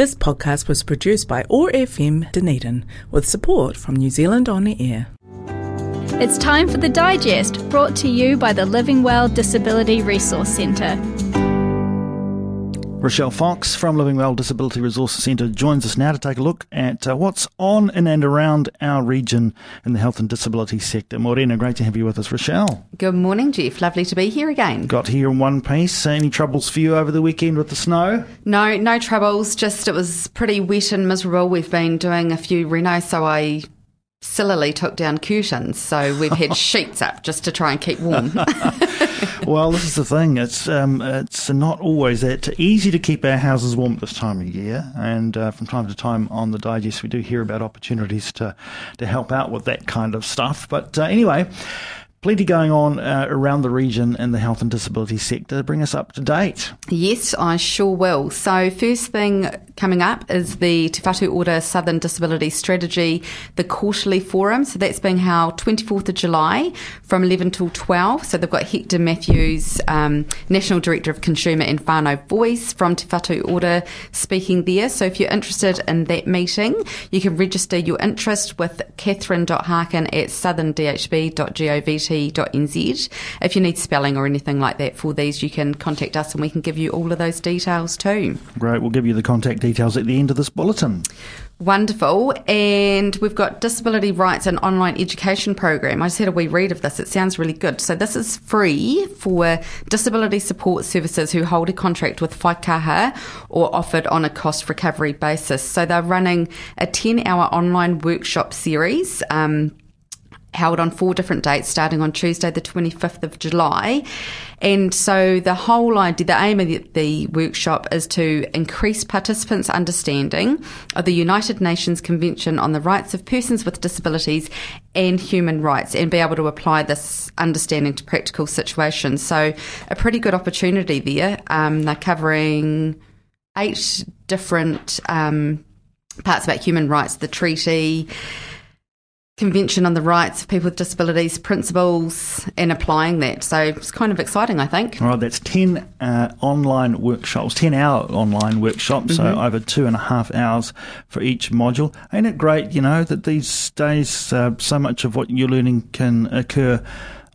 This podcast was produced by OAR FM Dunedin with support from New Zealand On the Air. It's time for the digest brought to you by the Living Well Disability Resource Centre. Rochelle Fox from Living Well Disability Resource Centre joins us now to take a look at uh, what's on in and around our region in the health and disability sector. Morena, great to have you with us, Rochelle. Good morning, Jeff. Lovely to be here again. Got here in one piece. Any troubles for you over the weekend with the snow? No, no troubles. Just it was pretty wet and miserable. We've been doing a few renos, so I sillily took down curtains. So we've had sheets up just to try and keep warm. well, this is the thing. It's um, it's not always that easy to keep our houses warm at this time of year, and uh, from time to time on the digest, we do hear about opportunities to to help out with that kind of stuff. But uh, anyway. Plenty going on uh, around the region in the health and disability sector. Bring us up to date. Yes, I sure will. So, first thing coming up is the Te Whatu Ora Southern Disability Strategy, the quarterly forum. So, that's being held 24th of July from 11 till 12. So, they've got Hector Matthews, um, National Director of Consumer and Whānau Voice from Te Whatu Ora, speaking there. So, if you're interested in that meeting, you can register your interest with catherine.harkin at southerndhb.govt nz. If you need spelling or anything like that for these, you can contact us and we can give you all of those details too. Great. We'll give you the contact details at the end of this bulletin. Wonderful. And we've got Disability Rights and Online Education Program. I just had a wee read of this. It sounds really good. So this is free for disability support services who hold a contract with Whaikaha or offered on a cost recovery basis. So they're running a 10 hour online workshop series. Um, held on four different dates starting on Tuesday, the 25th of July. And so the whole idea, the aim of the, the, workshop is to increase participants' understanding of the United Nations Convention on the Rights of Persons with Disabilities and Human Rights and be able to apply this understanding to practical situations. So a pretty good opportunity there. Um, they're covering eight different um, parts about human rights, the treaty, Convention on the Rights of People with Disabilities principles and applying that. So it's kind of exciting, I think. All right, that's 10 uh, online workshops, 10 hour online workshops, mm-hmm. so over two and a half hours for each module. Ain't it great, you know, that these days uh, so much of what you're learning can occur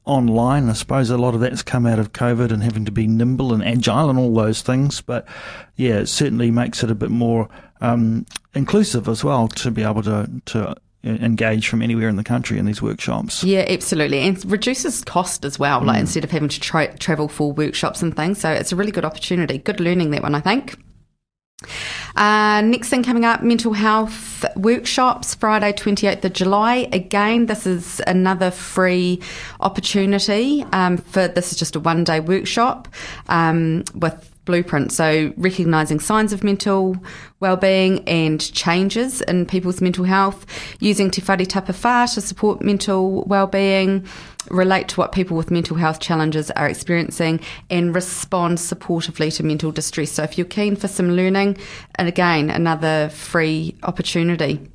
online. I suppose a lot of that's come out of COVID and having to be nimble and agile and all those things. But yeah, it certainly makes it a bit more um, inclusive as well to be able to, to engage from anywhere in the country in these workshops. Yeah, absolutely. And reduces cost as well, mm. like instead of having to tra- travel for workshops and things. So it's a really good opportunity. Good learning, that one, I think. Uh, next thing coming up, mental health workshops, Friday 28th of July. Again, this is another free opportunity um, for this is just a one day workshop um, with blueprint. So, recognizing signs of mental well-being and changes in people's mental health, using Te Whare to support mental well-being, relate to what people with mental health challenges are experiencing, and respond supportively to mental distress. So, if you're keen for some learning, and again, another free opportunity.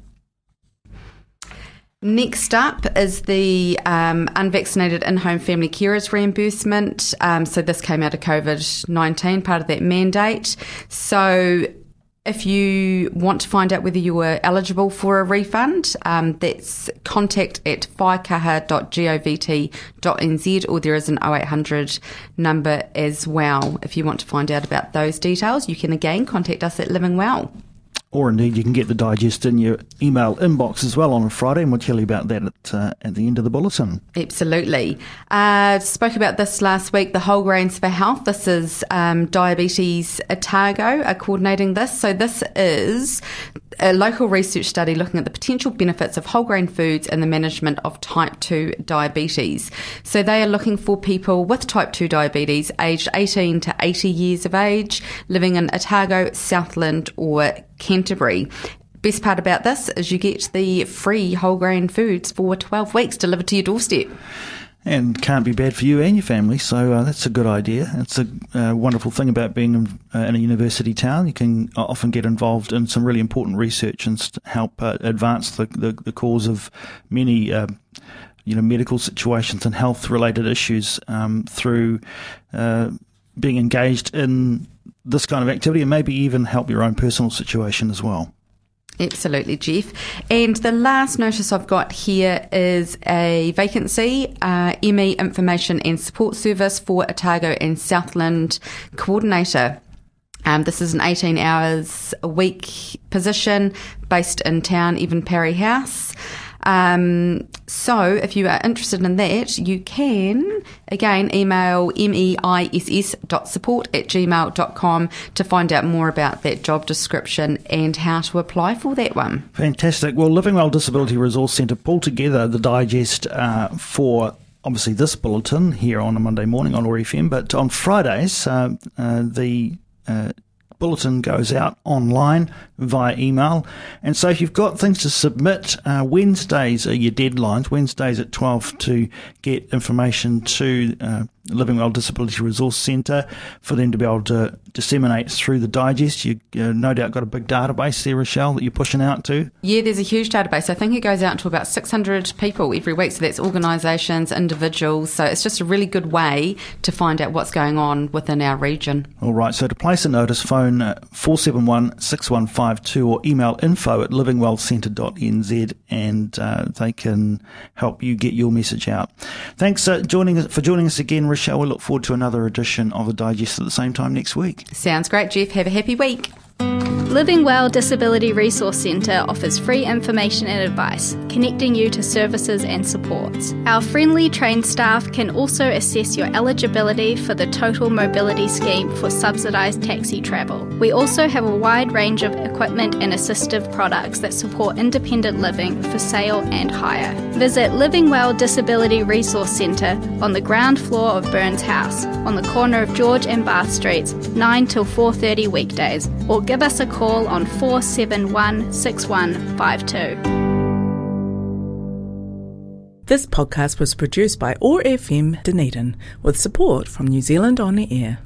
Next up is the um, unvaccinated in home family carers reimbursement. Um, so, this came out of COVID 19, part of that mandate. So, if you want to find out whether you were eligible for a refund, um, that's contact at whaikaha.govt.nz or there is an 0800 number as well. If you want to find out about those details, you can again contact us at Living Well. Or indeed, you can get the digest in your email inbox as well on a Friday, and we'll tell you about that at, uh, at the end of the bulletin. Absolutely. Uh, spoke about this last week, the Whole Grains for Health. This is um, Diabetes Otago are coordinating this. So this is a local research study looking at the potential benefits of whole grain foods in the management of type 2 diabetes. So they are looking for people with type 2 diabetes aged 18 to 80 years of age, living in Otago, Southland, or Canterbury. Best part about this is you get the free whole grain foods for 12 weeks delivered to your doorstep and can't be bad for you and your family. So uh, that's a good idea. It's a uh, wonderful thing about being in, uh, in, a university town. You can often get involved in some really important research and st- help uh, advance the, the, the, cause of many. Uh, you know, medical situations and health related issues um, through uh, being engaged in this kind of activity and maybe even help your own personal situation as well. Absolutely, Jeff. And the last notice I've got here is a vacancy, uh, ME Information and Support Service for Otago and Southland Coordinator. Um, this is an 18 hours a week position based in town, Evan Parry House. Um, so if you are interested in that, you can again email meiss.support at gmail.com to find out more about that job description and how to apply for that one. Fantastic. Well, Living Well Disability Resource Centre pulled together the digest uh, for obviously this bulletin here on a Monday morning on OAR FM, but on Fridays, uh, uh, the uh, bulletin goes out online via email. And so if you've got things to submit, uh, Wednesdays are your deadlines. Wednesdays at 12 to get information to uh, Living Well Disability Resource Centre for them to be able to disseminate through the digest. You uh, no doubt got a big database there, Rochelle, that you're pushing out to. Yeah, there's a huge database. I think it goes out to about 600 people every week. So that's organisations, individuals. So it's just a really good way to find out what's going on within our region. All right. So to place a notice, phone uh, 471 6152 or email info at livingwellcentre.nz and uh, they can help you get your message out. Thanks uh, joining for joining us again, Rochelle. Shall we look forward to another edition of the Digest at the same time next week. Sounds great, Jeff. Have a happy week. Living Well Disability Resource Centre offers free information and advice, connecting you to services and supports. Our friendly trained staff can also assess your eligibility for the Total Mobility Scheme for subsidised taxi travel. We also have a wide range of equipment and assistive products that support independent living for sale and hire. Visit Living Well Disability Resource Centre on the ground floor of Burns House, on the corner of George and Bath Streets, 9 till 4:30 weekdays, or give us a call on 471 6152. This podcast was produced by OAR FM Dunedin with support from New Zealand On the Air.